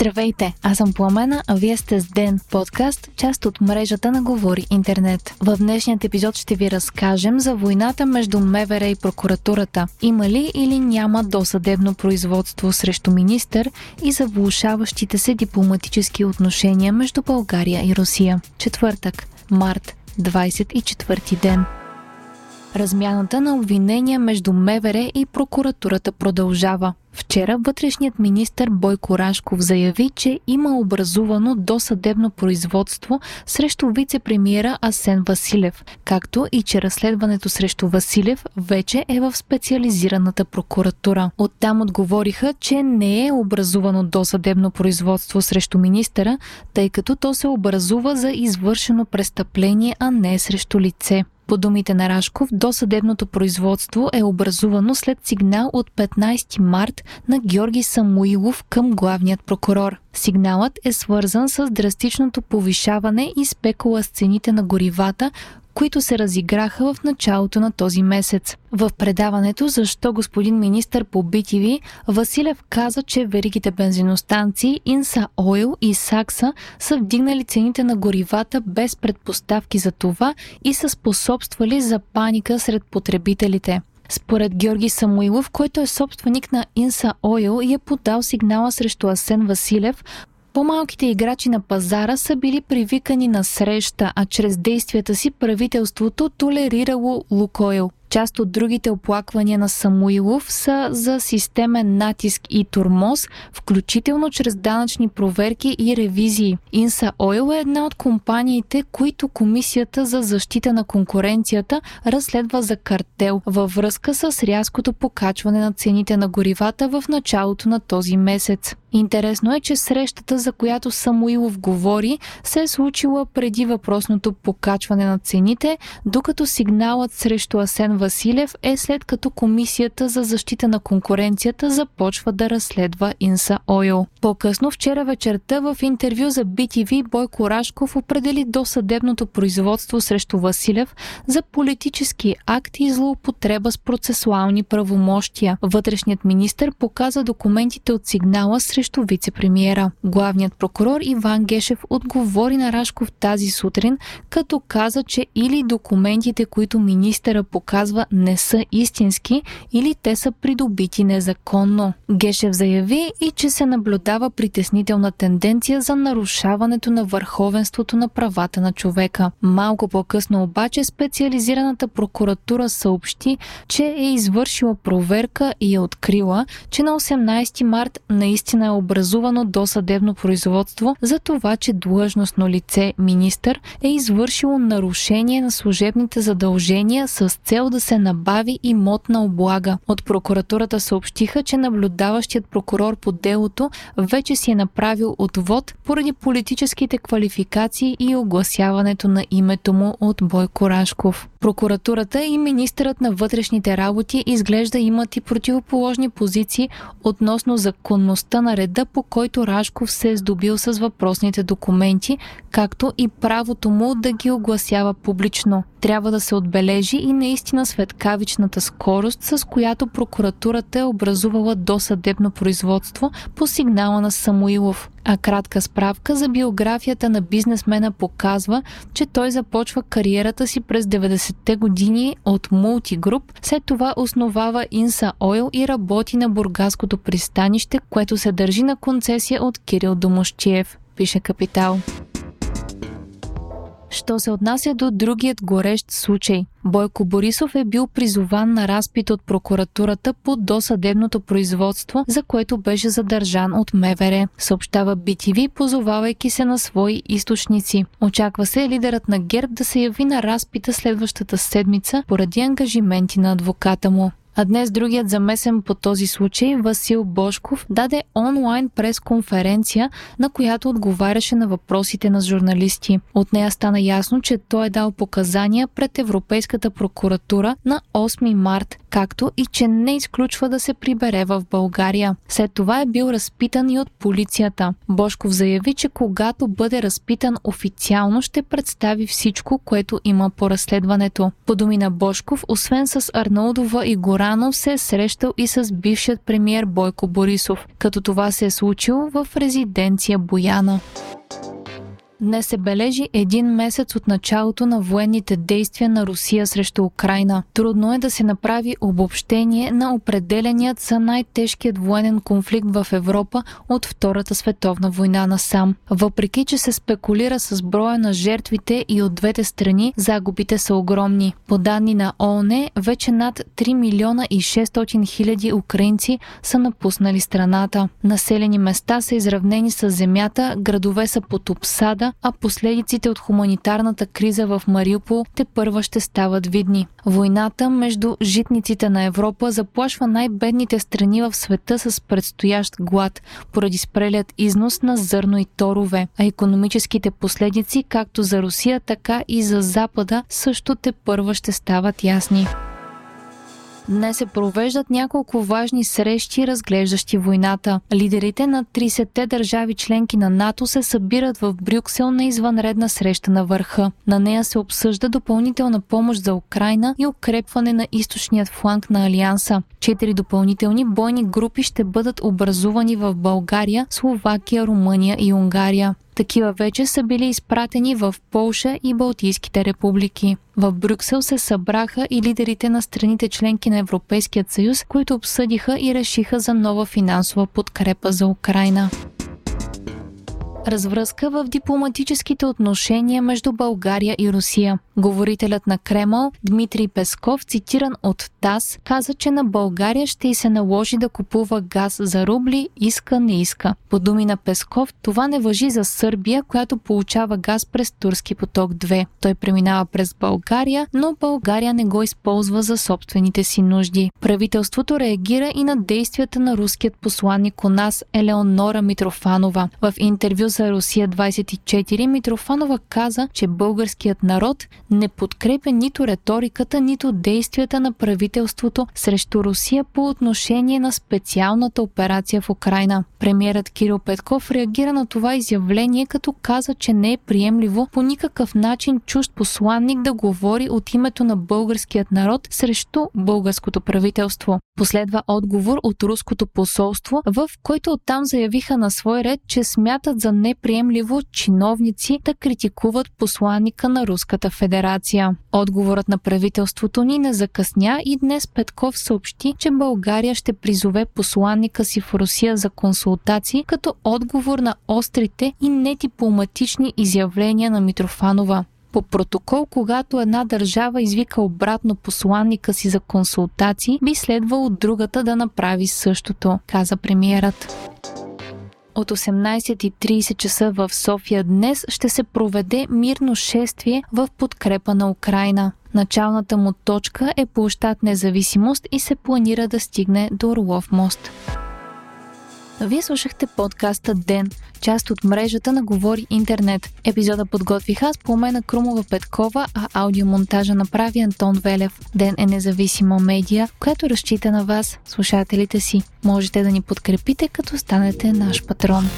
Здравейте, аз съм Пламена, а вие сте с Ден, подкаст, част от мрежата на Говори Интернет. В днешният епизод ще ви разкажем за войната между МВР и прокуратурата. Има ли или няма досъдебно производство срещу министър и за влушаващите се дипломатически отношения между България и Русия. Четвъртък, март, 24 ден. Размяната на обвинения между МВР и прокуратурата продължава. Вчера вътрешният министр Бойко Рашков заяви, че има образувано досъдебно производство срещу вице-премьера Асен Василев, както и че разследването срещу Василев вече е в специализираната прокуратура. Оттам отговориха, че не е образувано досъдебно производство срещу министъра, тъй като то се образува за извършено престъпление, а не срещу лице. По думите на Рашков, досъдебното производство е образувано след сигнал от 15 март на Георги Самуилов към главният прокурор. Сигналът е свързан с драстичното повишаване и спекула с цените на горивата, които се разиграха в началото на този месец. В предаването Защо господин министър по BTV Василев каза, че веригите бензиностанции Инса Ойл и Сакса са вдигнали цените на горивата без предпоставки за това и са способствали за паника сред потребителите. Според Георги Самуилов, който е собственик на Инса Ойл и е подал сигнала срещу Асен Василев, по-малките играчи на пазара са били привикани на среща, а чрез действията си правителството толерирало Лукойл. Част от другите оплаквания на Самуилов са за системен натиск и турмоз, включително чрез данъчни проверки и ревизии. Инса Ойл е една от компаниите, които Комисията за защита на конкуренцията разследва за картел във връзка с рязкото покачване на цените на горивата в началото на този месец. Интересно е, че срещата, за която Самуилов говори, се е случила преди въпросното покачване на цените, докато сигналът срещу Асен Василев е след като Комисията за защита на конкуренцията започва да разследва Инса Ойл. По-късно вчера вечерта в интервю за BTV Бойко Рашков определи досъдебното производство срещу Василев за политически акт и злоупотреба с процесуални правомощия. Вътрешният министр показа документите от сигнала срещу срещу вице-премиера. Главният прокурор Иван Гешев отговори на Рашков тази сутрин, като каза, че или документите, които министъра показва, не са истински, или те са придобити незаконно. Гешев заяви и че се наблюдава притеснителна тенденция за нарушаването на върховенството на правата на човека. Малко по-късно обаче специализираната прокуратура съобщи, че е извършила проверка и е открила, че на 18 март наистина е образувано досъдебно производство за това, че длъжностно лице, министър, е извършило нарушение на служебните задължения с цел да се набави имотна облага. От прокуратурата съобщиха, че наблюдаващият прокурор по делото вече си е направил отвод поради политическите квалификации и огласяването на името му от Бойко Рашков. Прокуратурата и министърът на вътрешните работи изглежда имат и противоположни позиции относно законността на реда, по който Рашков се е здобил с въпросните документи, както и правото му да ги огласява публично. Трябва да се отбележи и наистина светкавичната скорост, с която прокуратурата е образувала досъдебно производство по сигнала на Самуилов. А кратка справка за биографията на бизнесмена показва, че той започва кариерата си през 90-те години от Multigroup, след това основава Insa Oil и работи на Бургаското пристанище, което се държи на концесия от Кирил Домощиев, пише Капитал. Що се отнася до другият горещ случай, Бойко Борисов е бил призован на разпит от прокуратурата по досъдебното производство, за което беше задържан от МВР, съобщава BTV, позовавайки се на свои източници. Очаква се лидерът на ГЕРБ да се яви на разпита следващата седмица поради ангажименти на адвоката му. А днес другият замесен по този случай, Васил Бошков, даде онлайн пресконференция, на която отговаряше на въпросите на журналисти. От нея стана ясно, че той е дал показания пред Европейската прокуратура на 8 март както и че не изключва да се прибере в България. След това е бил разпитан и от полицията. Бошков заяви, че когато бъде разпитан официално ще представи всичко, което има по разследването. По думи на Бошков, освен с Арнаудова и Горанов, се е срещал и с бившият премиер Бойко Борисов, като това се е случило в резиденция Бояна. Днес се бележи един месец от началото на военните действия на Русия срещу Украина. Трудно е да се направи обобщение на определеният за най-тежкият военен конфликт в Европа от Втората световна война насам. Въпреки, че се спекулира с броя на жертвите и от двете страни, загубите са огромни. По данни на ООН, вече над 3 милиона и 600 хиляди украинци са напуснали страната. Населени места са изравнени с земята, градове са под обсада, а последиците от хуманитарната криза в Мариупол те първа ще стават видни. Войната между житниците на Европа заплашва най-бедните страни в света с предстоящ глад, поради спрелият износ на зърно и торове, а економическите последици както за Русия, така и за Запада също те първа ще стават ясни. Днес се провеждат няколко важни срещи, разглеждащи войната. Лидерите на 30-те държави членки на НАТО се събират в Брюксел на извънредна среща на върха. На нея се обсъжда допълнителна помощ за Украина и укрепване на източният фланг на Алианса. Четири допълнителни бойни групи ще бъдат образувани в България, Словакия, Румъния и Унгария. Такива вече са били изпратени в Полша и Балтийските републики. В Брюксел се събраха и лидерите на страните членки на Европейският съюз, които обсъдиха и решиха за нова финансова подкрепа за Украина. Развръзка в дипломатическите отношения между България и Русия. Говорителят на Кремъл Дмитрий Песков, цитиран от ТАС, каза, че на България ще й се наложи да купува газ за рубли, иска, не иска. По думи на Песков, това не въжи за Сърбия, която получава газ през Турски поток 2. Той преминава през България, но България не го използва за собствените си нужди. Правителството реагира и на действията на руският посланник у нас Елеонора Митрофанова. В интервю за Русия 24 Митрофанова каза, че българският народ не подкрепя нито риториката, нито действията на правителството срещу Русия по отношение на специалната операция в Украина. Премьерът Кирил Петков реагира на това изявление, като каза, че не е приемливо по никакъв начин чужд посланник да говори от името на българският народ срещу българското правителство. Последва отговор от руското посолство, в който оттам заявиха на свой ред, че смятат за неприемливо чиновници да критикуват посланника на Руската федерация. Отговорът на правителството ни не закъсня и днес Петков съобщи, че България ще призове посланника си в Русия за консултации като отговор на острите и недипломатични изявления на Митрофанова. По протокол, когато една държава извика обратно посланника си за консултации, би следвало другата да направи същото, каза премиерът. От 18.30 часа в София днес ще се проведе мирно шествие в подкрепа на Украина. Началната му точка е площад Независимост и се планира да стигне до Орлов мост. Вие слушахте подкаста Ден, част от мрежата на Говори Интернет. Епизода подготвих аз по на Крумова Петкова, а аудиомонтажа направи Антон Велев. Ден е независима медия, която разчита на вас, слушателите си. Можете да ни подкрепите, като станете наш патрон.